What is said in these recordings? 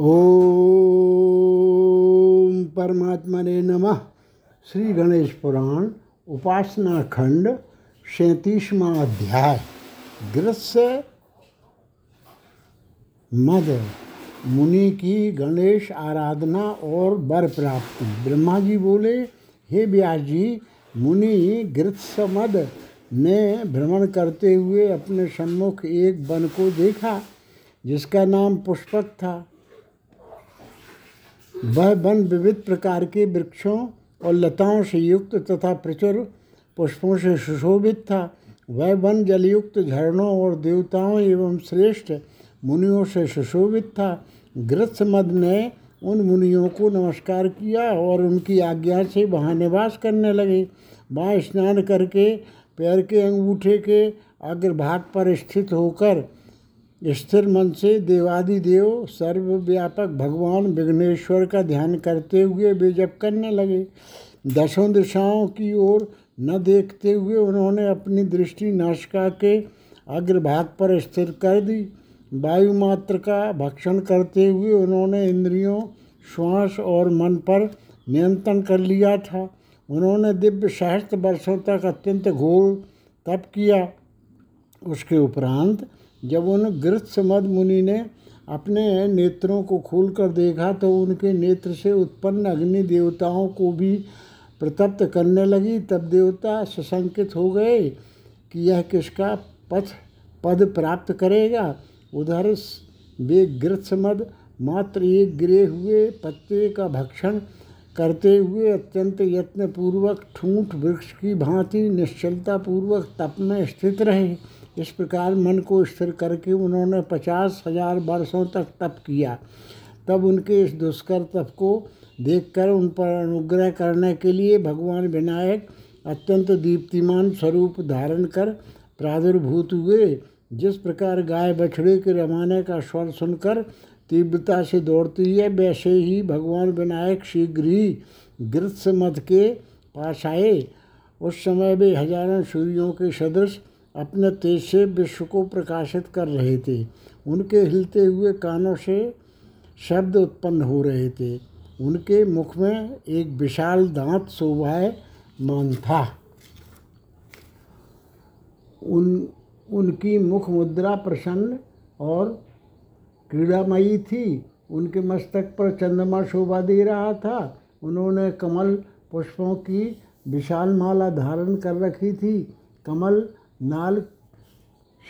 ओम परमात्मने नमः। श्री गणेश पुराण, उपासना खंड सैंतीसवा अध्याय। गृत्य मद। मुनि की गणेश आराधना और वर प्राप्ति। ब्रह्मा जी बोले, हे व्यास जी मुनि गृत्समद ने भ्रमण करते हुए अपने सम्मुख एक वन को देखा, जिसका नाम पुष्पक था। वह वन विविध प्रकार के वृक्षों और लताओं से युक्त तथा प्रचुर पुष्पों से सुशोभित था। वह वन जलयुक्त झरनों और देवताओं एवं श्रेष्ठ मुनियों से सुशोभित था। गृत्समद ने उन मुनियों को नमस्कार किया और उनकी आज्ञा से वहाँ निवास करने लगे। वहाँ स्नान करके, पैर के अंगूठे के अग्रभाग पर स्थित होकर स्थिर मन से देवादिदेव सर्वव्यापक भगवान विघ्नेश्वर का ध्यान करते हुए वे जप करने लगे। दसों दिशाओं की ओर न देखते हुए उन्होंने अपनी दृष्टि नाशिका के अग्रभाग पर स्थिर कर दी। वायु मात्र का भक्षण करते हुए उन्होंने इंद्रियों, श्वास और मन पर नियंत्रण कर लिया था। उन्होंने दिव्य सहस्त्र वर्षों तक अत्यंत घोर तप किया। उसके उपरांत जब उन गृत्समद मुनि ने अपने नेत्रों को खोलकर देखा तो उनके नेत्र से उत्पन्न अग्नि देवताओं को भी प्रतप्त करने लगी। तब देवता सशंकित हो गए कि यह किसका पथ, पद प्राप्त करेगा। उधर वे गृत्समद मात्र एक गिरे हुए। पत्ते का भक्षण करते हुए अत्यंत यत्नपूर्वक ठूंठ वृक्ष की भांति निश्चलता पूर्वक तप में स्थित रहे। इस प्रकार मन को स्थिर करके उन्होंने पचास हज़ार वर्षों तक तप किया। तब उनके इस दुष्कर तप को देखकर उन पर अनुग्रह करने के लिए भगवान विनायक अत्यंत दीप्तिमान स्वरूप धारण कर प्रादुर्भूत हुए। जिस प्रकार गाय बछड़े के रमाने का स्वर सुनकर तीव्रता से दौड़ती है, वैसे ही भगवान विनायक शीघ्र ही गृत्समथ के पास आए। उस समय वे हज़ारों सूर्यों के सदृश अपने तेज से विश्व को प्रकाशित कर रहे थे। उनके हिलते हुए कानों से शब्द उत्पन्न हो रहे थे। उनके मुख में एक विशाल दांत मान था। उन, उनकी मुख मुद्रा प्रसन्न और क्रीड़ामयी थी। उनके मस्तक पर चंद्रमा शोभा दे रहा था। उन्होंने कमल पुष्पों की विशाल माला धारण कर रखी थी। कमल नाल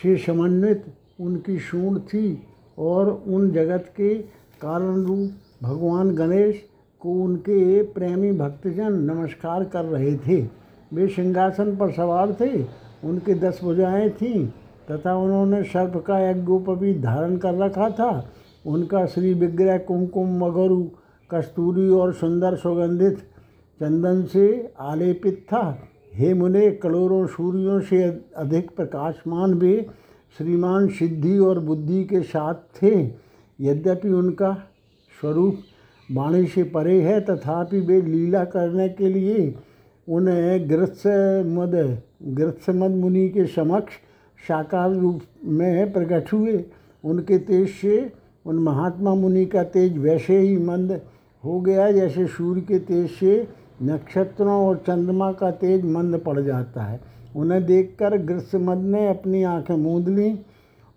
से समन्वित उनकी सूंड थी और उन जगत के कारण रूप भगवान गणेश को उनके प्रेमी भक्तजन नमस्कार कर रहे थे। वे सिंहासन पर सवार थे, उनके दस भुजाएँ थीं, तथा उन्होंने सर्प का एक गोपवी धारण कर रखा था। उनका श्री विग्रह कुमकुम मगरु, कस्तूरी और सुंदर सुगंधित चंदन से आलेपित था। हे मुने, करोड़ों सूर्यों से अधिक प्रकाशमान वे श्रीमान सिद्धि और बुद्धि के साथ थे। यद्यपि उनका स्वरूप वाणी से परे है, तथापि वे लीला करने के लिए उन्हें गृत्समद गृत्समद मुनि के समक्ष साकार रूप में प्रकट हुए। उनके तेज से उन महात्मा मुनि का तेज वैसे ही मंद हो गया, जैसे सूर्य के तेज से नक्षत्रों और चंद्रमा का तेज मंद पड़ जाता है। उन्हें देखकर ग्रीष्मद ने अपनी आँखें मूंद लीं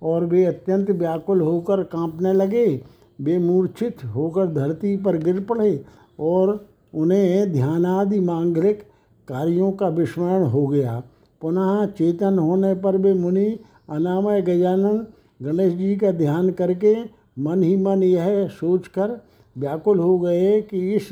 और वे अत्यंत व्याकुल होकर कांपने लगे। वे मूर्छित होकर धरती पर गिर पड़े और उन्हें ध्यानादि मांगलिक कार्यों का विस्मरण हो गया। पुनः चेतन होने पर वे मुनि, अनामय गजानन, गणेश जी का ध्यान करके मन ही मन यह सोचकर व्याकुल हो गए कि इस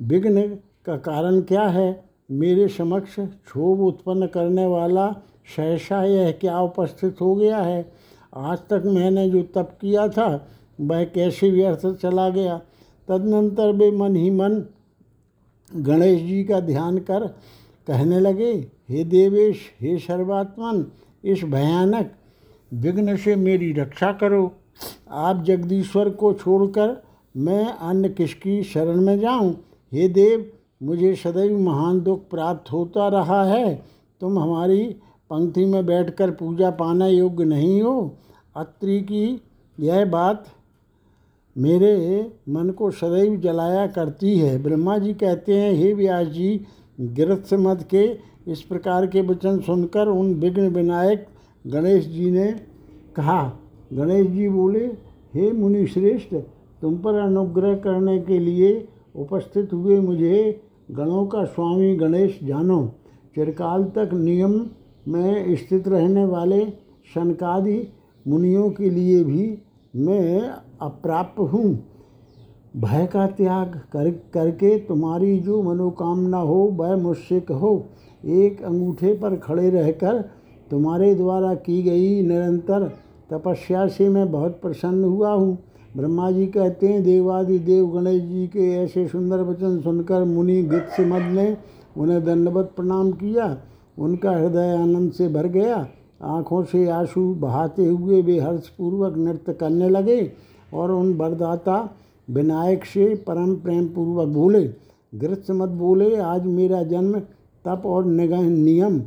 विघ्न का कारण क्या है? मेरे समक्ष क्षोभ उत्पन्न करने वाला सहसा यह क्या उपस्थित हो गया है? आज तक मैंने जो तप किया था, वह कैसे व्यर्थ चला गया? तदनंतर वे मन ही मन गणेश जी का ध्यान कर कहने लगे, हे देवेश, हे सर्वात्मन, इस भयानक विघ्न से मेरी रक्षा करो। आप जगदीश्वर को छोड़कर मैं अन्य किसकी शरण में जाऊँ? हे देव मुझे सदैव महान दुख प्राप्त होता रहा है। तुम हमारी पंक्ति में बैठकर पूजा पाना योग्य नहीं हो। अत्रि की यह बात मेरे मन को सदैव जलाया करती है। ब्रह्मा जी कहते हैं, हे व्यास जी गृहस्थ मत के इस प्रकार के वचन सुनकर उन विघ्न विनायक गणेश जी ने कहा। गणेश जी बोले, हे मुनि श्रेष्ठ तुम पर अनुग्रह करने के लिए उपस्थित हुए मुझे गणों का स्वामी गणेश जानो, चिरकाल तक नियम में स्थित रहने वाले शनकादि मुनियों के लिए भी मैं अप्राप्त हूँ। भय का त्याग कर, करके तुम्हारी जो मनोकामना हो, वह मुझसे कहो। एक अंगूठे पर खड़े रहकर तुम्हारे द्वारा की गई निरंतर तपस्या से मैं बहुत प्रसन्न हुआ हूँ। ब्रह्मा जी कहते हैं, देवादि देव गणेश जी के ऐसे सुंदर वचन सुनकर मुनि गित मद ने उन्हें दंडवत प्रणाम किया। उनका हृदय आनंद से भर गया। आँखों से आँसू बहाते हुए वे हर्षपूर्वक नृत्य करने लगे और उन वरदाता विनायक से परम प्रेम पूर्वक बोले, गृहस्थ मत बोले, आज मेरा जन्म, तप और निगह नियम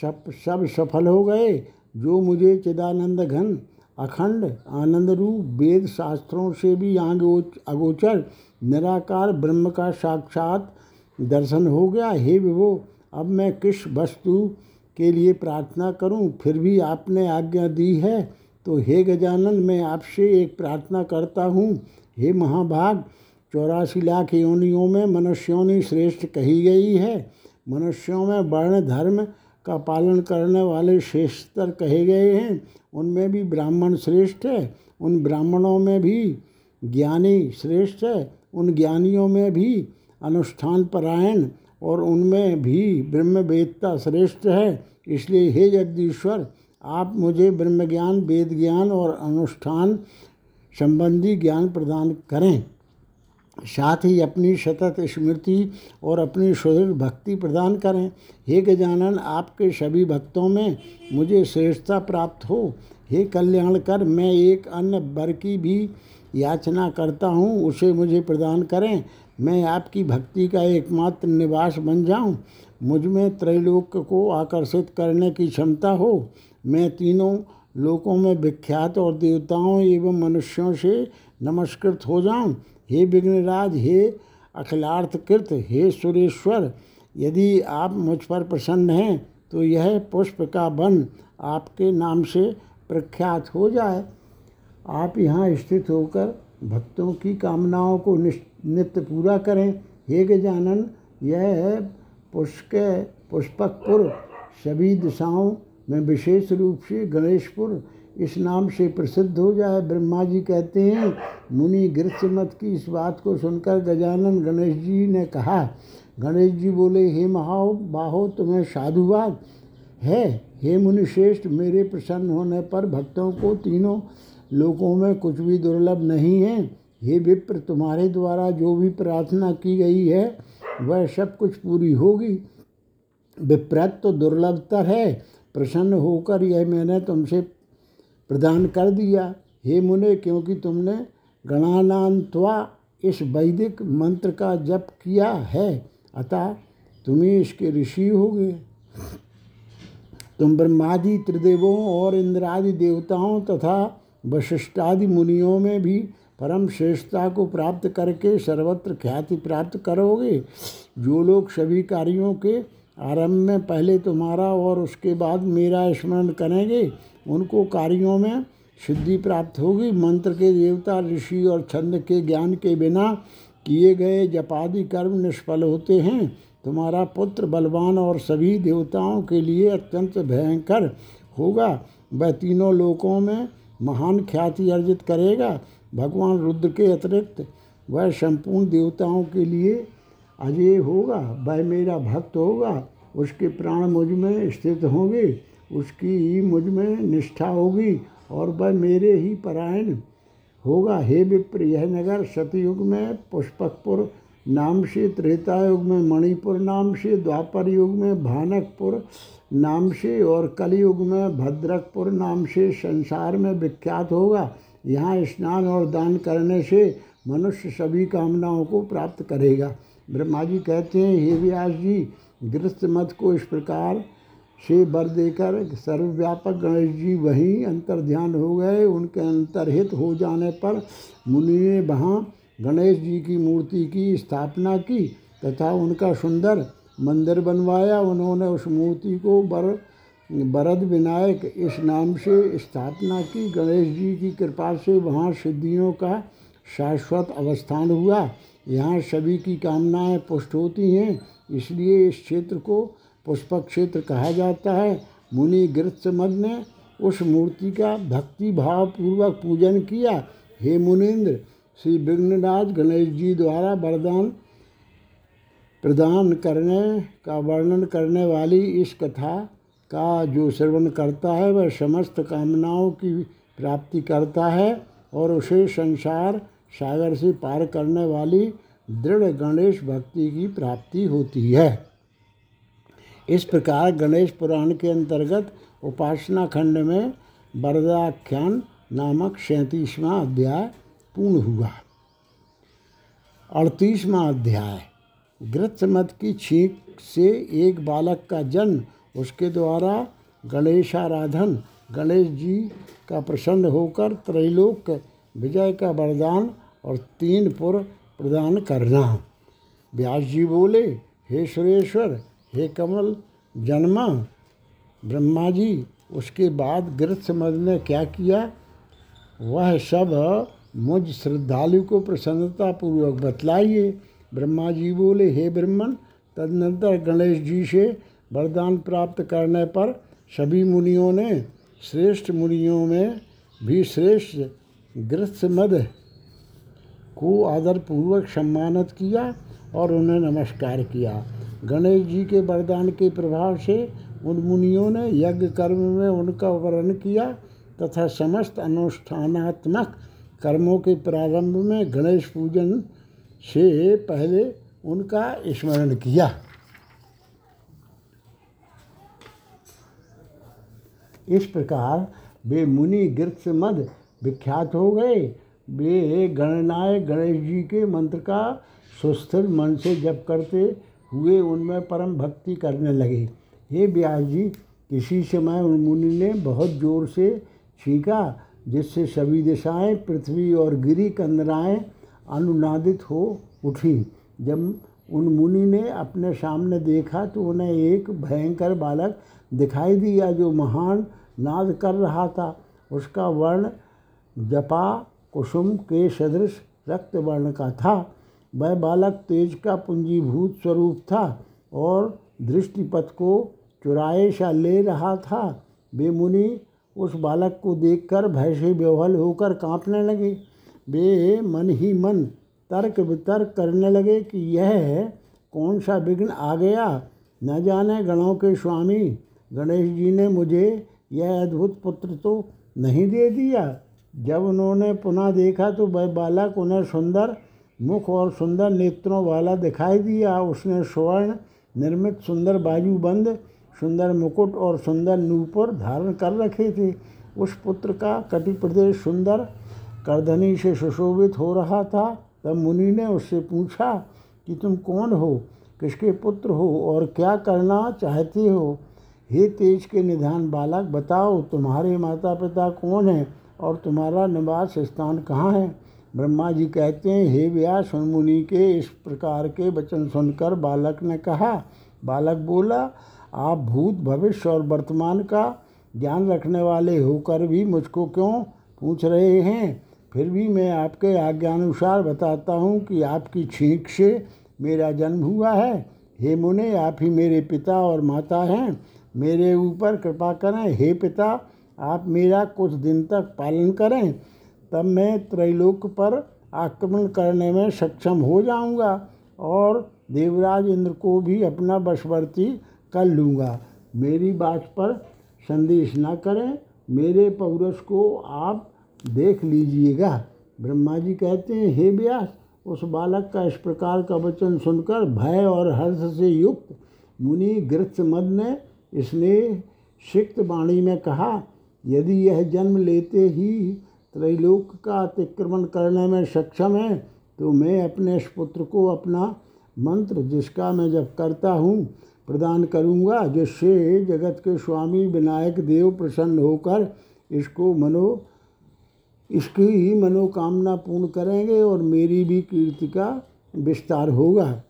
सब सब सफल हो गए। जो मुझे चिदानंद घन अखंड आनंद रूप वेद शास्त्रों से भी अगोचर, निराकार ब्रह्म का साक्षात दर्शन हो गया। हे विभो, अब मैं किस वस्तु के लिए प्रार्थना करूँ? फिर भी आपने आज्ञा दी है। तो हे गजानन, मैं आपसे एक प्रार्थना करता हूँ। हे महाभाग, चौरासी लाख योनियों में मनुष्योनि श्रेष्ठ कही गई है। मनुष्यों में वर्ण, धर्म का पालन करने वाले श्रेष्ठतर कहे गए हैं। उनमें भी ब्राह्मण श्रेष्ठ है। उन ब्राह्मणों में भी ज्ञानी श्रेष्ठ है। उन ज्ञानियों में भी अनुष्ठान परायण और उनमें भी ब्रह्मवेदता श्रेष्ठ है। इसलिए, हे जगदीश्वर, आप मुझे ब्रह्म ज्ञान वेद ज्ञान और अनुष्ठान संबंधी ज्ञान प्रदान करें। साथ ही अपनी सतत स्मृति और अपनी सुदृढ़ भक्ति प्रदान करें। हे गजानन, आपके सभी भक्तों में मुझे श्रेष्ठता प्राप्त हो। हे कल्याण कर मैं एक अन्य वर की भी याचना करता हूँ, उसे मुझे प्रदान करें। मैं आपकी भक्ति का एकमात्र निवास बन जाऊँ। मुझमें त्रैलोक को आकर्षित करने की क्षमता हो। मैं तीनों लोकों में विख्यात और देवताओं एवं मनुष्यों से नमस्कृत हो जाऊँ। हे विघ्नराज, हे अखिलार्थकृत, हे सुरेश्वर, यदि आप मुझ पर प्रसन्न हैं तो यह पुष्प का वन आपके नाम से प्रख्यात हो जाए। आप यहाँ स्थित होकर भक्तों की कामनाओं को नित्य पूरा करें। हे गजानन, यह पुष्क, पुष्पकपुर सभी दिशाओं में विशेष रूप से गणेशपुर इस नाम से प्रसिद्ध हो जाए। ब्रह्मा जी कहते हैं, मुनि गृहमत की इस बात को सुनकर गजानन गणेश जी ने कहा, गणेश जी बोले, हे महाओ, बाहो, तुम्हें साधुवाद है? हे मुनि श्रेष्ठ, मेरे प्रसन्न होने पर भक्तों को तीनों लोकों में कुछ भी दुर्लभ नहीं है। हे विप्र, तुम्हारे द्वारा जो भी प्रार्थना की गई है, वह सब कुछ पूरी होगी। विप्रत तो दुर्लभतर है। प्रसन्न होकर यह मैंने तुमसे प्रदान कर दिया। हे मुने, क्योंकि तुमने गणानांतवा इस वैदिक मंत्र का जप किया है, अतः तुम्हें इसके ऋषि हो गए तुम ब्रह्मादि, त्रिदेवों और इंद्रादि देवताओं तथा वशिष्ठादि मुनियों में भी परम श्रेष्ठता को प्राप्त करके सर्वत्र ख्याति प्राप्त करोगे। जो लोग सभी कार्यों के आरंभ में पहले तुम्हारा और उसके बाद मेरा स्मरण करेंगे उनको कार्यों में सिद्धि प्राप्त होगी। मंत्र के देवता, ऋषि और छंद के ज्ञान के बिना किए गए जपादि कर्म निष्फल होते हैं। तुम्हारा पुत्र बलवान और सभी देवताओं के लिए अत्यंत भयंकर होगा। वह तीनों लोकों में महान ख्याति अर्जित करेगा। भगवान रुद्र के अतिरिक्त वह संपूर्ण देवताओं के लिए अजय होगा। वह मेरा भक्त होगा। उसके प्राण मुझमें स्थित होंगे। उसकी ही मुझमें निष्ठा होगी और वह मेरे ही परायण होगा। हे विप्र, यह नगर सतयुग में पुष्पकपुर नाम से त्रेता युग में मणिपुर नाम से, द्वापर युग में भानकपुर नाम से और कलयुग में भद्रकपुर नाम से संसार में विख्यात होगा। यहाँ स्नान और दान करने से मनुष्य सभी कामनाओं को प्राप्त करेगा। ब्रह्मा जी कहते हैं, हे व्यास जी, गृहस्थ मत को इस प्रकार से वर देकर सर्वव्यापक गणेश जी वहीं अंतर ध्यान हो गए। उनके अंतर्हित हो जाने पर मुनि ने वहाँ गणेश जी की मूर्ति की स्थापना की तथा उनका सुंदर मंदिर बनवाया। उन्होंने उस मूर्ति को बर, बरद विनायक इस नाम से स्थापना की। गणेश जी की कृपा से वहाँ सिद्धियों का शाश्वत अवस्थान हुआ। यहाँ सभी की कामनाएँ पुष्ट होती हैं, इसलिए इस क्षेत्र को पुष्पक क्षेत्र कहा जाता है। मुनि गृत्समद ने उस मूर्ति का भक्ति भाव पूर्वक पूजन किया। हे मुनिंद्र, श्री विघ्नराज गणेश जी द्वारा वरदान प्रदान करने का वर्णन करने वाली इस कथा का जो श्रवण करता है, वह समस्त कामनाओं की प्राप्ति करता है और उसे संसार सागर से पार करने वाली दृढ़ गणेश भक्ति की प्राप्ति होती है। इस प्रकार गणेश पुराण के अंतर्गत उपासना खंड में वरदाख्यान नामक सैंतीसवां अध्याय पूर्ण हुआ। अड़तीसवां अध्याय। गृत्समत की छींक से एक बालक का जन्म, उसके द्वारा गणेशाराधन। गणेश जी का प्रसन्न होकर त्रैलोक, विजय का वरदान और तीन पुर प्रदान करना। व्यास जी बोले, हे सुरेश्वर हे कमल, जन्मा। ब्रह्मा जी, उसके बाद गृत्समद ने क्या किया? वह सब मुझ श्रद्धालु को प्रसन्नता पूर्वक बतलाइए। ब्रह्मा जी बोले, हे ब्रह्मन, तदनंतर गणेश जी से वरदान प्राप्त करने पर सभी मुनियों ने, श्रेष्ठ मुनियों में भी श्रेष्ठ गृत्समद को आदरपूर्वक सम्मानित किया और उन्हें नमस्कार किया। गणेश जी के वरदान के प्रभाव से उन मुनियों ने यज्ञ कर्म में उनका वर्णन किया तथा समस्त अनुष्ठानात्मक कर्मों के प्रारंभ में गणेश पूजन से पहले उनका स्मरण किया। इस प्रकार वे मुनि गृत्समद विख्यात हो गए। वे गणनाय गणेश जी के मंत्र का सुस्थिर मन से जप करते हुए उनमें परम भक्ति करने लगे। हे ब्यास जी किसी समय उन मुनि ने बहुत ज़ोर से छींका, जिससे सभी दिशाएँ, पृथ्वी और गिरी कंदराएँ अनुनादित हो उठी। जब उन मुनि ने अपने सामने देखा तो उन्हें एक भयंकर बालक दिखाई दिया, जो महान नाद कर रहा था। उसका वर्ण जपा कुसुम के सदृश रक्त वर्ण का था। वह बालक तेज का पूंजीभूत स्वरूप था और दृष्टिपथ को चुराए सा ले रहा था। वे मुनि उस बालक को देखकर भय से बेहल होकर कांपने लगे। वे मन ही मन तर्क वितर्क करने लगे कि यह कौन सा विघ्न आ गया? न जाने गणों के स्वामी, गणेश जी ने मुझे यह अद्भुत पुत्र तो नहीं दे दिया। जब उन्होंने पुनः देखा तो वह बालक उन्हें सुंदर मुख और सुंदर नेत्रों वाला दिखाई दिया। उसने स्वर्ण निर्मित सुंदर बाजूबंद सुंदर मुकुट और सुंदर नूपुर धारण कर रखे थे। उस पुत्र का कटि प्रदेश सुंदर करधनी से सुशोभित हो रहा था। तब मुनि ने उससे पूछा कि तुम कौन हो, किसके पुत्र हो और क्या करना चाहते हो? हे तेज के निधान बालक, बताओ, तुम्हारे माता पिता कौन हैं और तुम्हारा निवास स्थान कहाँ है? ब्रह्मा जी कहते हैं, हे व्यास मुनि के इस प्रकार के वचन सुनकर बालक ने कहा, बालक बोला, आप भूत भविष्य और वर्तमान का ज्ञान रखने वाले होकर भी मुझको क्यों पूछ रहे हैं? फिर भी मैं आपके आज्ञानुसार बताता हूँ कि आपकी छींक से मेरा जन्म हुआ है। हे मुने, आप ही मेरे पिता और माता हैं। मेरे ऊपर कृपा करें। हे पिता, आप मेरा कुछ दिन तक पालन करें। तब मैं त्रैलोक पर आक्रमण करने में सक्षम हो जाऊँगा और देवराज इंद्र को भी अपना वशवर्ती कर लूँगा। मेरी बात पर संदेश न करें। मेरे पौरस को आप देख लीजिएगा। ब्रह्मा जी कहते हैं, हे व्यास, उस बालक का इस प्रकार का वचन सुनकर भय और हर्ष से युक्त मुनि गृत्समद ने इसने सिक्त वाणी में कहा, यदि यह जन्म लेते ही त्रैलोक का अतिक्रमण करने में सक्षम है तो मैं अपने इस पुत्र को अपना मंत्र, जिसका मैं जब करता हूँ, प्रदान करूँगा, जिससे जगत के स्वामी विनायक देव प्रसन्न होकर इसको मनो, इसकी ही मनोकामना पूर्ण करेंगे और मेरी भी कीर्ति का विस्तार होगा।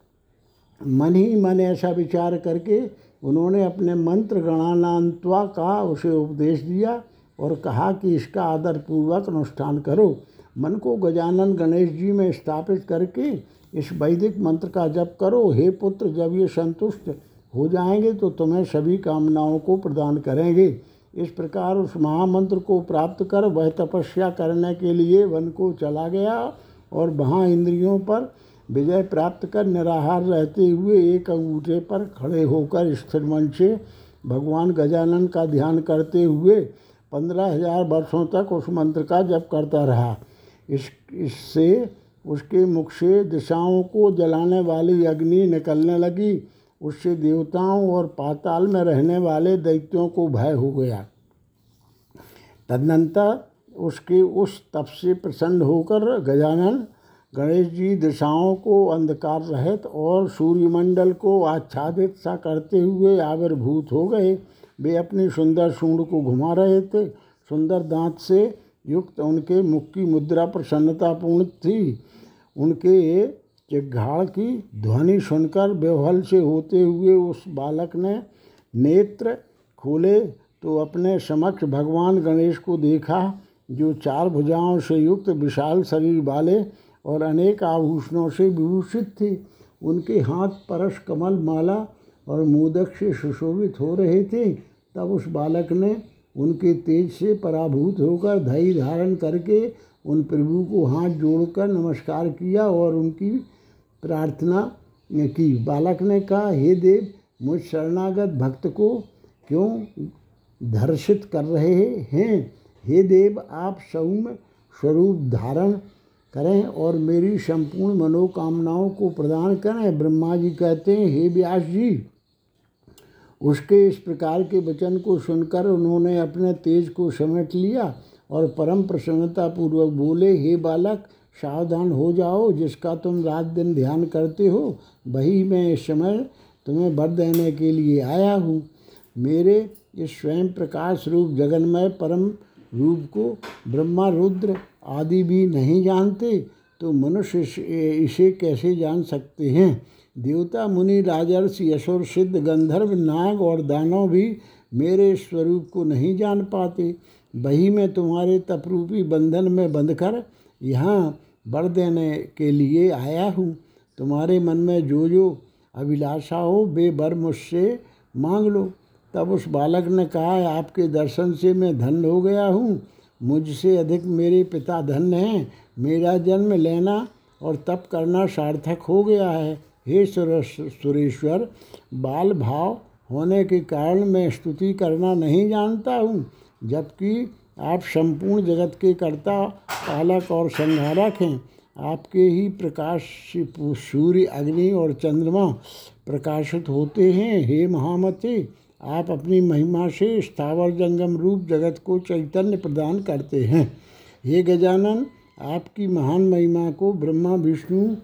मन ही मन ऐसा विचार करके उन्होंने अपने मंत्र गणानांतवा का उसे उपदेश दिया। और कहा कि इसका आदर पूर्वक अनुष्ठान करो। मन को गजानन गणेश जी में स्थापित करके इस वैदिक मंत्र का जप करो। हे पुत्र, जब ये संतुष्ट हो जाएँगे तो तुम्हें सभी कामनाओं को प्रदान करेंगे। इस प्रकार उस महामंत्र को प्राप्त कर वह तपस्या करने के लिए वन को चला गया और वहाँ इंद्रियों पर विजय प्राप्त कर निराहार रहते हुए एक अंगूठे पर खड़े होकर स्थिर मन से भगवान गजानन का ध्यान करते हुए पंद्रह हज़ार वर्षों तक उस मंत्र का जप करता रहा। इस, इससे उसके मुख से दिशाओं को जलाने वाली अग्नि निकलने लगी। उससे देवताओं और पाताल में रहने वाले दैत्यों को भय हो गया। तदनंतर उसके उस तप से प्रसन्न होकर गजानन गणेश जी दिशाओं को अंधकार रहित और सूर्यमंडल को आच्छादित सा करते हुए आविर्भूत हो गए। वे अपनी सुंदर सूंड को घुमा रहे थे। सुंदर दांत से युक्त उनके मुख की मुद्रा प्रसन्नतापूर्ण थी। उनके चिघाड़ की ध्वनि सुनकर बेहल से होते हुए उस बालक ने नेत्र खोले तो अपने समक्ष भगवान गणेश को देखा, जो चार भुजाओं से युक्त विशाल शरीर वाले और अनेक आभूषणों से विभूषित थे। उनके हाथ परश कमल माला और मोदक से सुशोभित हो रहे थे। तब उस बालक ने उनके तेज से पराभूत होकर धैर्य धारण करके उन प्रभु को हाथ जोड़कर नमस्कार किया और उनकी प्रार्थना की। बालक ने कहा, हे देव, मुझ शरणागत भक्त को क्यों धर्षित कर रहे हैं? हे देव, आप सौम्य स्वरूप धारण करें और मेरी संपूर्ण मनोकामनाओं को प्रदान करें। ब्रह्मा जी कहते हैं, हे व्यास जी उसके इस प्रकार के वचन को सुनकर उन्होंने अपने तेज को समेट लिया और परम प्रसन्नता पूर्वक बोले, हे बालक, सावधान हो जाओ, जिसका तुम रात दिन ध्यान करते हो, वही मैं इस समय तुम्हें वर देने के लिए आया हूँ। मेरे इस स्वयं प्रकाश रूप जगन्मय परम रूप को ब्रह्मा, रुद्र आदि भी नहीं जानते। तो मनुष्य इसे कैसे जान सकते हैं? देवता, मुनि, राजर्ष, यशोर, सिद्ध, गंधर्व, नाग और दानव भी मेरे स्वरूप को नहीं जान पाते। वही मैं तुम्हारे तपरूपी बंधन में बंधकर यहाँ वर देने के लिए आया हूँ। तुम्हारे मन में जो जो अभिलाषा हो वर मुझसे मांग लो। तब उस बालक ने कहा, आपके दर्शन से मैं धन हो गया हूँ। मुझसे अधिक मेरे पिता धन्य हैं। मेरा जन्म लेना और तप करना सार्थक हो गया है। हे सुरेश्वर बाल भाव होने के कारण मैं स्तुति करना नहीं जानता हूँ, जबकि आप संपूर्ण जगत के कर्ता, पालक और संहारक हैं। आपके ही प्रकाश सूर्य, अग्नि और चंद्रमा प्रकाशित होते हैं। हे महामते, आप अपनी महिमा से स्थावर जंगम रूप जगत को चैतन्य प्रदान करते हैं। हे गजानन आपकी महान महिमा को ब्रह्मा, विष्णु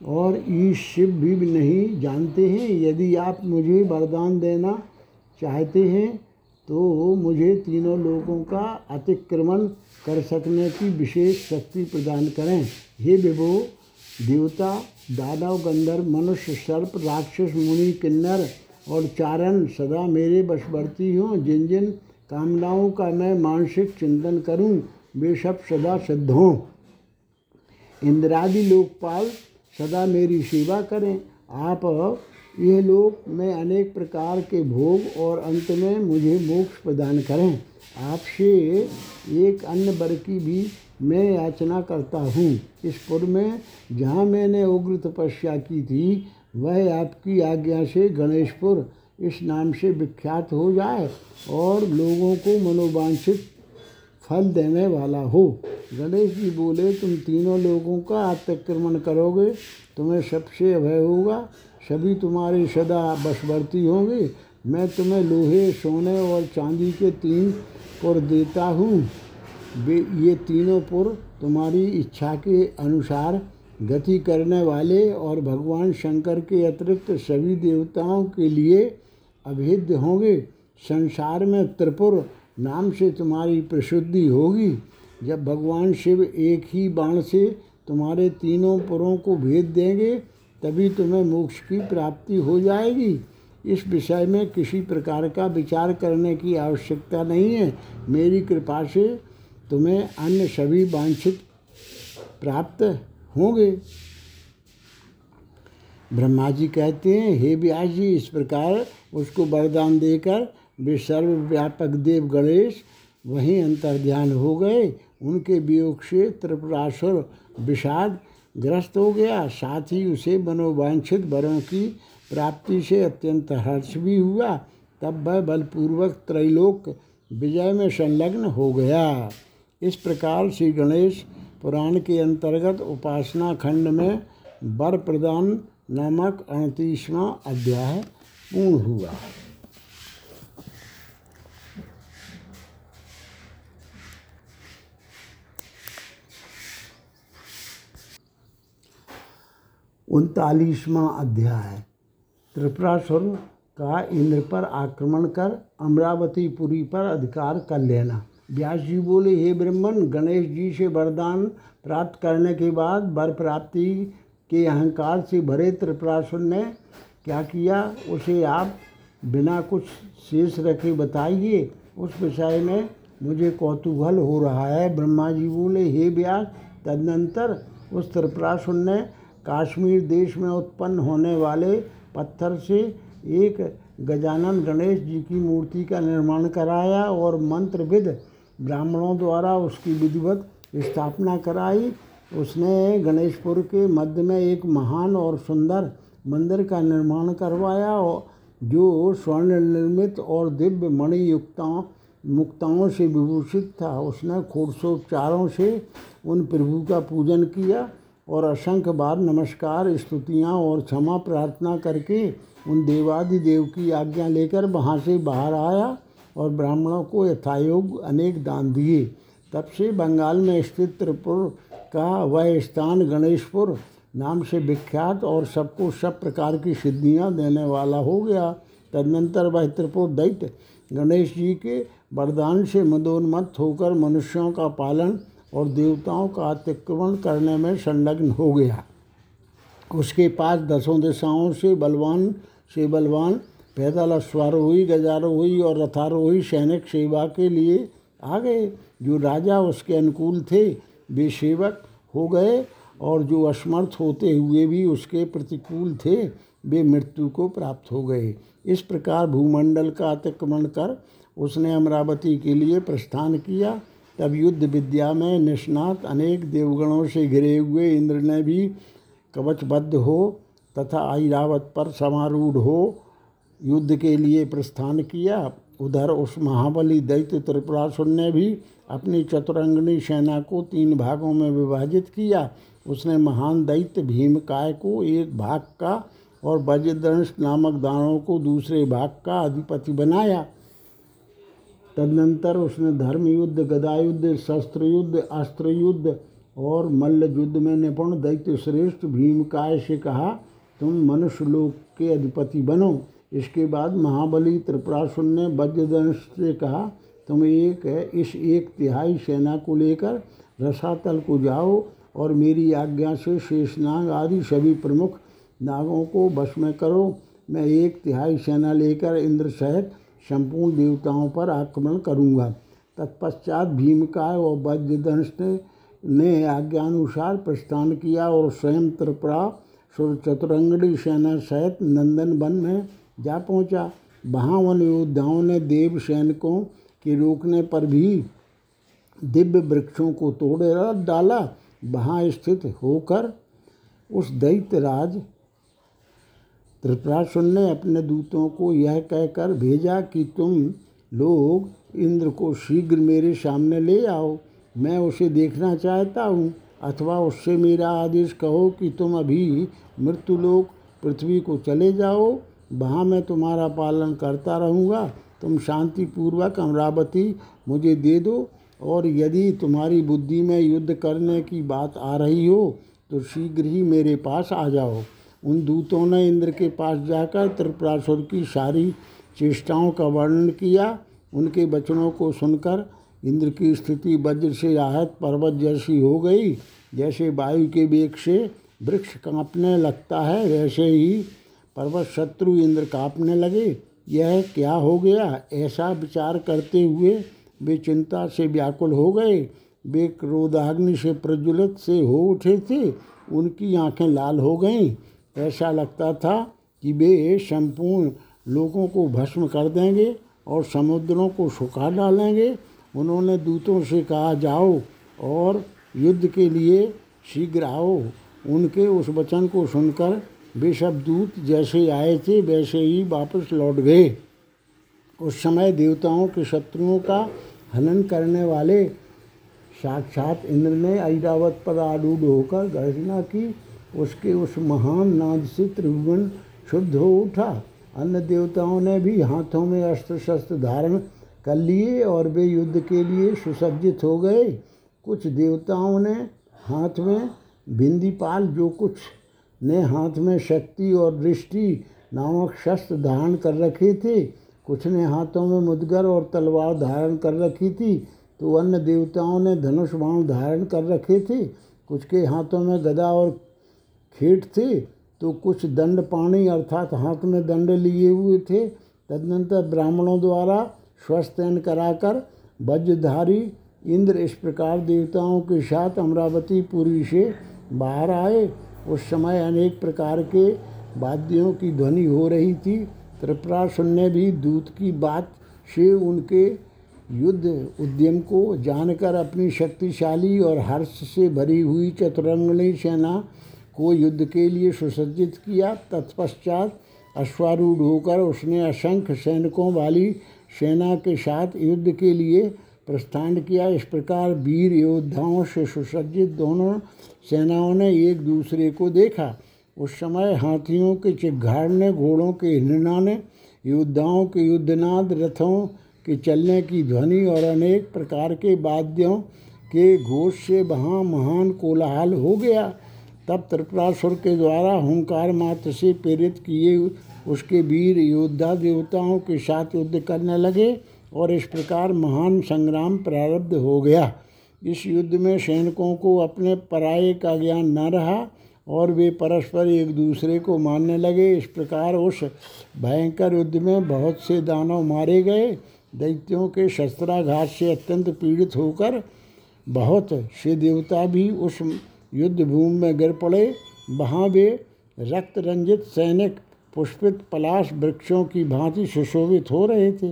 और ईश शिव भी नहीं जानते हैं। यदि आप मुझे वरदान देना चाहते हैं तो मुझे तीनों लोगों का अतिक्रमण कर सकने की विशेष शक्ति प्रदान करें। हे विभो, देवता, दानव, गंधर्व, मनुष्य, सर्प, राक्षस, मुनि, किन्नर और चारण सदा मेरे बशवर्ती हों। जिन जिन कामनाओं का मैं मानसिक चिंतन करूँ वे सब सदा सिद्ध हों। इंद्रादि लोकपाल सदा मेरी सेवा करें। आप, यह लोक में अनेक प्रकार के भोग और अंत में मुझे मोक्ष प्रदान करें। आपसे एक अन्य वर की भी मैं याचना करता हूँ। इस पुर में जहाँ मैंने उग्र तपस्या की थी, वह आपकी आज्ञा से गणेशपुर इस नाम से विख्यात हो जाए और लोगों को मनोवांछित फल देने वाला हो। गणेश जी बोले, तुम तीनों लोगों का अतिक्रमण करोगे, तुम्हें सबसे अभय होगा। सभी तुम्हारे सदा बसवर्ती होंगे। मैं तुम्हें लोहे, सोने और चांदी के तीन पुर देता हूँ। ये तीनों पुर तुम्हारी इच्छा के अनुसार गति करने वाले और भगवान शंकर के अतिरिक्त सभी देवताओं के लिए अभेद्य होंगे। संसार में त्रिपुर नाम से तुम्हारी प्रसिद्धि होगी। जब भगवान शिव एक ही बाण से तुम्हारे तीनों पुरों को भेद देंगे, तभी तुम्हें मोक्ष की प्राप्ति हो जाएगी। इस विषय में किसी प्रकार का विचार करने की आवश्यकता नहीं है। मेरी कृपा से तुम्हें अन्य सभी वांछित प्राप्त होंगे। ब्रह्मा जी कहते हैं, हे व्यास जी, इस प्रकार उसको वरदान देकर वे सर्वव्यापक देव गणेश वहीं अंतर्ध्यान हो गए। उनके वियोग से त्रिपुरासुर विषाद ग्रस्त हो गया। साथ ही उसे मनोवांछित वरों की प्राप्ति से अत्यंत हर्ष भी हुआ। तब वह बलपूर्वक त्रैलोक विजय में संलग्न हो गया। इस प्रकार श्री गणेश पुराण के अंतर्गत उपासना खंड में वर प्रदान नामक अड़तीसवां अध्याय पूर्ण हुआ। उनतालीसवां अध्याय। त्रिपुरासुर का इंद्र पर आक्रमण कर अमरावतीपुरी पर अधिकार कर लेना। व्यास जी बोले, हे ब्रह्मन गणेश जी से वरदान प्राप्त करने के बाद वर प्राप्ति के अहंकार से भरे त्रिपुरासुर ने क्या किया? उसे आप बिना कुछ शेष रखे बताइए। उस विषय में मुझे कौतूहल हो रहा है। ब्रह्मा जी बोले, हे व्यास, तदनंतर उस त्रिपुरासुर ने काश्मीर देश में उत्पन्न होने वाले पत्थर से एक गजानन गणेश जी की मूर्ति का निर्माण कराया और मंत्रविद ब्राह्मणों द्वारा उसकी विधिवत स्थापना कराई। उसने गणेशपुर के मध्य में एक महान और सुंदर मंदिर का निर्माण करवाया और जो स्वर्ण निर्मित और दिव्य मणि युक्ताओं मुक्ताओं से विभूषित था। उसने खोड़सोपचारों से उन प्रभु का पूजन किया। और असंख्य बार नमस्कार, स्तुतियाँ और क्षमा प्रार्थना करके उन देवादिदेव की आज्ञा लेकर वहाँ से बाहर आया और ब्राह्मणों को यथायोग अनेक दान दिए। तब से बंगाल में स्थित त्रिपुर का वह स्थान गणेशपुर नाम से विख्यात और सबको सब प्रकार की सिद्धियाँ देने वाला हो गया। तदनंतर वह त्रिपुर दैत्य गणेश जी के वरदान से मदोन्मत्त होकर मनुष्यों का पालन और देवताओं का अतिक्रमण करने में संलग्न हो गया। उसके पास दसों दिशाओं से बलवान से बलवान, पैदल अश्वारोही, गजारोही और रथारोही सैनिक सेवा के लिए आ गए। जो राजा उसके अनुकूल थे, वे सेवक हो गए और जो असमर्थ होते हुए भी उसके प्रतिकूल थे, वे मृत्यु को प्राप्त हो गए। इस प्रकार भूमंडल का अतिक्रमण कर उसने अमरावती के लिए प्रस्थान किया। तब युद्ध विद्या में निष्णात अनेक देवगणों से घिरे हुए इंद्र ने भी कवचबद्ध हो तथा ऐरावत पर समारूढ़ हो युद्ध के लिए प्रस्थान किया। उधर उस महाबली दैत्य त्रिपुरासुर ने भी अपनी चतुरंगनी सेना को तीन भागों में विभाजित किया। उसने महान दैत्य भीमकाय को एक भाग का और वज्रदंश नामक दानों को दूसरे भाग का अधिपति बनाया। तदनंतर उसने धर्म युद्ध, गदा युद्ध, शस्त्र युद्ध, अस्त्र युद्ध और मल्ल युद्ध में निपुण दैत्य श्रेष्ठ भीमकाय से कहा, तुम मनुष्य लोक के अधिपति बनो। इसके बाद महाबली त्रिपुरासुर ने वज्रदंश से कहा, तुम एक है इस एक तिहाई सेना को लेकर रसातल को जाओ और मेरी आज्ञा से शेषनाग आदि सभी प्रमुख नागों को वश में करो। मैं एक तिहाई सेना लेकर इंद्र सहित संपूर्ण देवताओं पर आक्रमण करूँगा। तत्पश्चात भीमकाय और वज्रदंश ने ने आज्ञानुसार प्रस्थान किया और स्वयं त्रिपुरा चतुरंगड़ी सेना सहित नंदन वन में जा पहुँचा। वहाँ उन योद्धाओं ने देव सैनिकों के रोकने पर भी दिव्य वृक्षों को तोड़ डाला। वहाँ स्थित होकर उस दैत्य त्रिपुरासुर ने अपने दूतों को यह कहकर भेजा कि तुम लोग इंद्र को शीघ्र मेरे सामने ले आओ। मैं उसे देखना चाहता हूँ, अथवा उससे मेरा आदेश कहो कि तुम अभी मृत्युलोक पृथ्वी को चले जाओ। वहाँ मैं तुम्हारा पालन करता रहूँगा। तुम शांतिपूर्वक अमरावती मुझे दे दो, और यदि तुम्हारी बुद्धि में युद्ध करने की बात आ रही हो तो शीघ्र ही मेरे पास आ जाओ। उन दूतों ने इंद्र के पास जाकर त्रिपुरासुर की सारी चेष्टाओं का वर्णन किया। उनके वचनों को सुनकर इंद्र की स्थिति वज्र से आहत पर्वत जैसी हो गई। जैसे वायु के वेग से वृक्ष कांपने लगता है, वैसे ही पर्वत शत्रु इंद्र कांपने लगे। यह क्या हो गया? ऐसा विचार करते हुए वे चिंता से व्याकुल हो गए। वे क्रोधाग्नि से प्रज्वलित से हो उठे थे। उनकी आँखें लाल हो गईं। ऐसा लगता था कि वे संपूर्ण लोगों को भस्म कर देंगे और समुद्रों को सुखा डालेंगे। उन्होंने दूतों से कहा, जाओ और युद्ध के लिए शीघ्र आओ। उनके उस वचन को सुनकर वे सब दूत जैसे आए थे, वैसे ही वापस लौट गए। उस समय देवताओं के शत्रुओं का हनन करने वाले साक्षात इंद्र ने ऐरावत पर आरूढ़ होकर गर्जना की। उसके उस महान नाद से त्रिभुवन शुद्ध हो उठा। अन्य देवताओं ने भी हाथों में अस्त्र शस्त्र धारण कर लिए और वे युद्ध के लिए सुसज्जित हो गए। कुछ देवताओं ने हाथ में बिंदीपाल जो कुछ ने हाथ में शक्ति और दृष्टि नामक शस्त्र धारण कर रखे थे, कुछ ने हाथों में मुदगर और तलवार धारण कर रखी थी तो अन्य देवताओं ने धनुष बाण धारण कर रखे थे। कुछ के हाथों में गदा और खेट थे तो कुछ दंड पाणी अर्थात हाथ में दंड लिए हुए थे। तदनंतर ब्राह्मणों द्वारा स्वस्थयन कराकर वज्रधारी इंद्र इस प्रकार देवताओं के साथ अमरावती पुरी से बाहर आए। उस समय अनेक प्रकार के वाद्यों की ध्वनि हो रही थी। त्रिपुरासुर ने भी दूत की बात से उनके युद्ध उद्यम को जानकर अपनी शक्तिशाली और हर्ष से भरी हुई चतुरंगणी सेना को युद्ध के लिए सुसज्जित किया, तत्पश्चात अश्वारूढ़ होकर उसने असंख्य सैनिकों वाली सेना के साथ युद्ध के लिए प्रस्थान किया। इस प्रकार वीर योद्धाओं से सुसज्जित दोनों सेनाओं ने एक दूसरे को देखा। उस समय हाथियों के चिघाड़ने, घोड़ों के हिलनाने योद्धाओं के युद्धनाद, रथों के चलने की ध्वनि और अनेक प्रकार के वाद्यों के घोष से वहाँ महान कोलाहल हो गया। तब त्रिपुरासुर के द्वारा हुंकार मात्र से प्रेरित किए उसके वीर योद्धा देवताओं के साथ युद्ध करने लगे और इस प्रकार महान संग्राम प्रारब्ध हो गया। इस युद्ध में सैनिकों को अपने पराये का ज्ञान न रहा और वे परस्पर एक दूसरे को मारने लगे। इस प्रकार उस भयंकर युद्ध में बहुत से दानव मारे गए। दैत्यों के शस्त्राघात से अत्यंत पीड़ित होकर बहुत से देवता भी उस युद्ध भूमि में गिर पड़े। वहाँ वे रक्त रंजित सैनिक, पुष्पित पलाश वृक्षों की भांति सुशोभित हो रहे थे।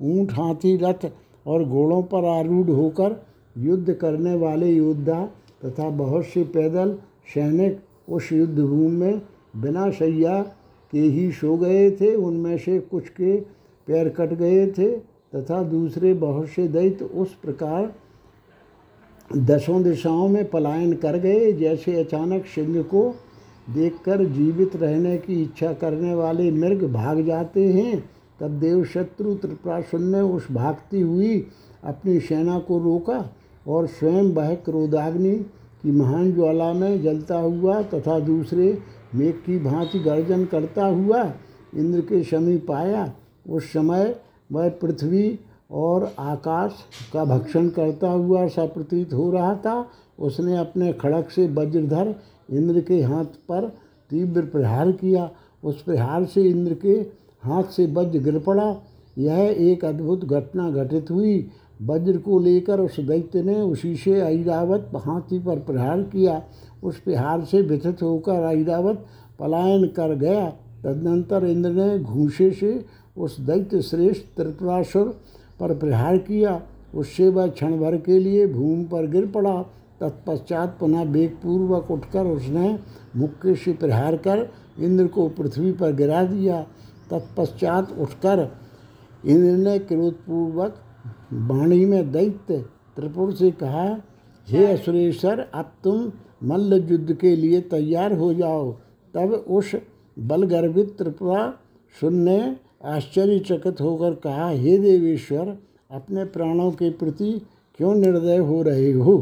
ऊँट, हाथी, रथ और घोड़ों पर आरूढ़ होकर युद्ध करने वाले योद्धा तथा बहुत से पैदल सैनिक उस युद्ध भूमि में बिना सैया के ही सो गए थे। उनमें से कुछ के पैर कट गए थे तथा दूसरे बहुत से दैत्य उस प्रकार दसों दिशाओं में पलायन कर गए, जैसे अचानक सिंह को देखकर जीवित रहने की इच्छा करने वाले मृग भाग जाते हैं। तब देवशत्रु त्रिपुरासुर ने उस भागती हुई अपनी सेना को रोका और स्वयं वह क्रोधाग्नि की महान ज्वाला में जलता हुआ तथा दूसरे मेघ की भांति गर्जन करता हुआ इंद्र के समीप आया। उस समय वह पृथ्वी और आकाश का भक्षण करता हुआ सा प्रतीत हो रहा था। उसने अपने खड़क से वज्रधर इंद्र के हाथ पर तीव्र प्रहार किया। उस प्रहार से इंद्र के हाथ से वज्र गिर पड़ा। यह एक अद्भुत घटना घटित हुई। वज्र को लेकर उस दैत्य ने उसी से ऐरावत हाथी पर प्रहार किया। उस प्रहार से व्यथित होकर ऐरावत पलायन कर गया। तदनंतर इंद्र ने घूसे से उस दैत्य श्रेष्ठ त्रिपुरासुर पर प्रहार किया। उससे वह क्षण भर के लिए भूमि पर गिर पड़ा। तत्पश्चात पुनः वेगपूर्वक उठकर उसने मुक्के से प्रहार कर इंद्र को पृथ्वी पर गिरा दिया। तत्पश्चात उठकर इंद्र ने क्रोधपूर्वक वाणी में दैत्य त्रिपुर से कहा, हे असुरेश्वर अब तुम मल्ल युद्ध के लिए तैयार हो जाओ। तब उस बलगर्भित त्रिपुरा सुन ने आश्चर्यचकित होकर कहा, हे देवेश्वर, अपने प्राणों के प्रति क्यों निर्दय हो रहे हो?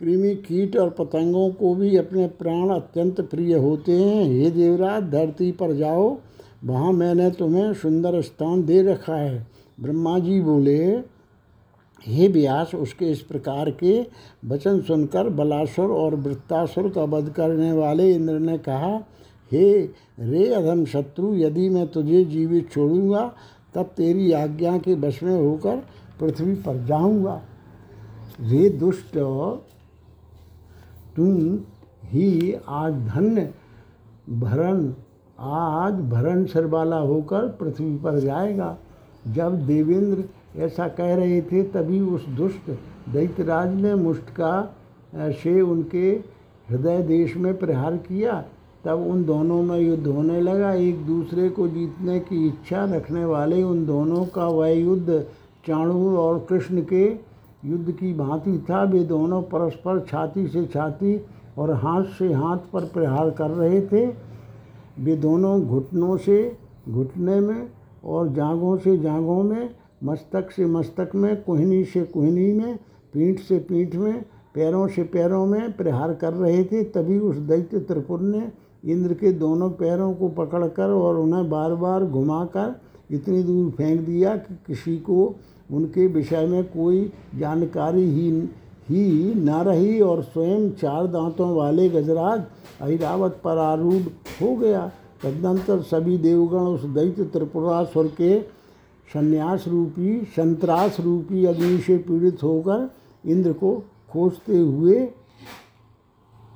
कृमि कीट और पतंगों को भी अपने प्राण अत्यंत प्रिय होते हैं। हे देवराज, धरती पर जाओ। वहाँ मैंने तुम्हें सुंदर स्थान दे रखा है। ब्रह्मा जी बोले, हे व्यास, उसके इस प्रकार के वचन सुनकर बलासुर और वृत्तासुर का वध करने वाले इंद्र ने कहा हे रे अधम शत्रु, यदि मैं तुझे जीवित छोड़ूँगा, तब तेरी आज्ञा के वश में होकर पृथ्वी पर जाऊँगा। रे दुष्ट, तुम ही आज धन्य भरण आज भरण सर वाला होकर पृथ्वी पर जाएगा। जब देवेंद्र ऐसा कह रहे थे, तभी उस दुष्ट दैत्यराज ने मुष्टका से उनके हृदय देश में प्रहार किया। तब उन दोनों में युद्ध होने लगा। एक दूसरे को जीतने की इच्छा रखने वाले उन दोनों का वह युद्ध चाणूर और कृष्ण के युद्ध की भांति था। वे दोनों परस्पर छाती से छाती और हाथ से हाथ पर प्रहार कर रहे थे। वे दोनों घुटनों से घुटने में और जांघों से जांघों में, मस्तक से मस्तक में, कुहनी से कोहनी में, पीठ से पीठ में, पैरों से पैरों में प्रहार कर रहे थे। तभी उस दैत्य त्रिपुर ने इंद्र के दोनों पैरों को पकड़कर और उन्हें बार बार घुमाकर इतनी दूर फेंक दिया कि किसी को उनके विषय में कोई जानकारी ही ही न रही और स्वयं चार दांतों वाले गजराज ऐरावत पर आरूढ़ हो गया। तदनंतर सभी देवगण उस दैत्य त्रिपुरासुर के संन्यास रूपी, संतरास रूपी अग्नि से पीड़ित होकर इंद्र को खोजते हुए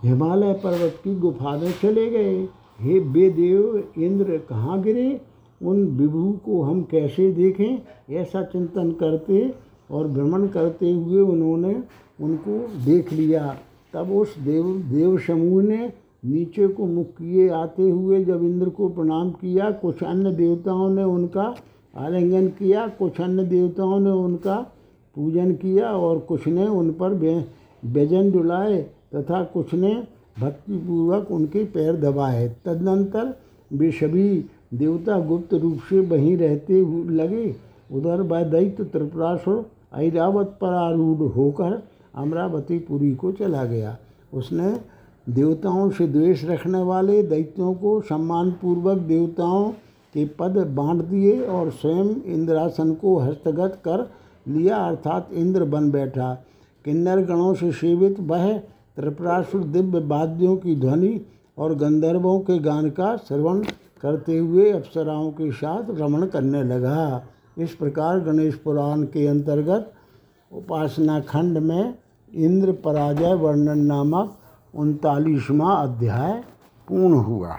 हिमालय पर्वत की गुफा में चले गए। हे बेदेव, इंद्र कहाँ गिरे? उन विभु को हम कैसे देखें? ऐसा चिंतन करते और भ्रमण करते हुए उन्होंने उनको देख लिया। तब उस देव देव समूह ने नीचे को मुख किए आते हुए जब इंद्र को प्रणाम किया, कुछ अन्य देवताओं ने उनका आलिंगन किया, कुछ अन्य देवताओं ने उनका पूजन किया और कुछ ने उन पर व्यजन डुलाए। तथा कुछ ने भक्तिपूर्वक उनके पैर दबाए। तदनंतर वे सभी देवता गुप्त रूप से वहीं रहते लगे। उधर वह दैत्य त्रिपुरासुर ऐरावत पर आरूढ़ होकर अमरावतीपुरी को चला गया। उसने देवताओं से द्वेष रखने वाले दैत्यों को सम्मानपूर्वक देवताओं के पद बांट दिए और स्वयं इंद्रासन को हस्तगत कर लिया। अर्थात इंद्र बन बैठा। किन्नर गणों से सेवित वह त्रिपुरासुर दिव्य वाद्यों की ध्वनि और गंधर्वों के गान का श्रवण करते हुए अप्सराओं के साथ रमण करने लगा। इस प्रकार गणेश पुराण के अंतर्गत उपासना खंड में इंद्र पराजय वर्णन नामक उनतालीसवां अध्याय पूर्ण हुआ।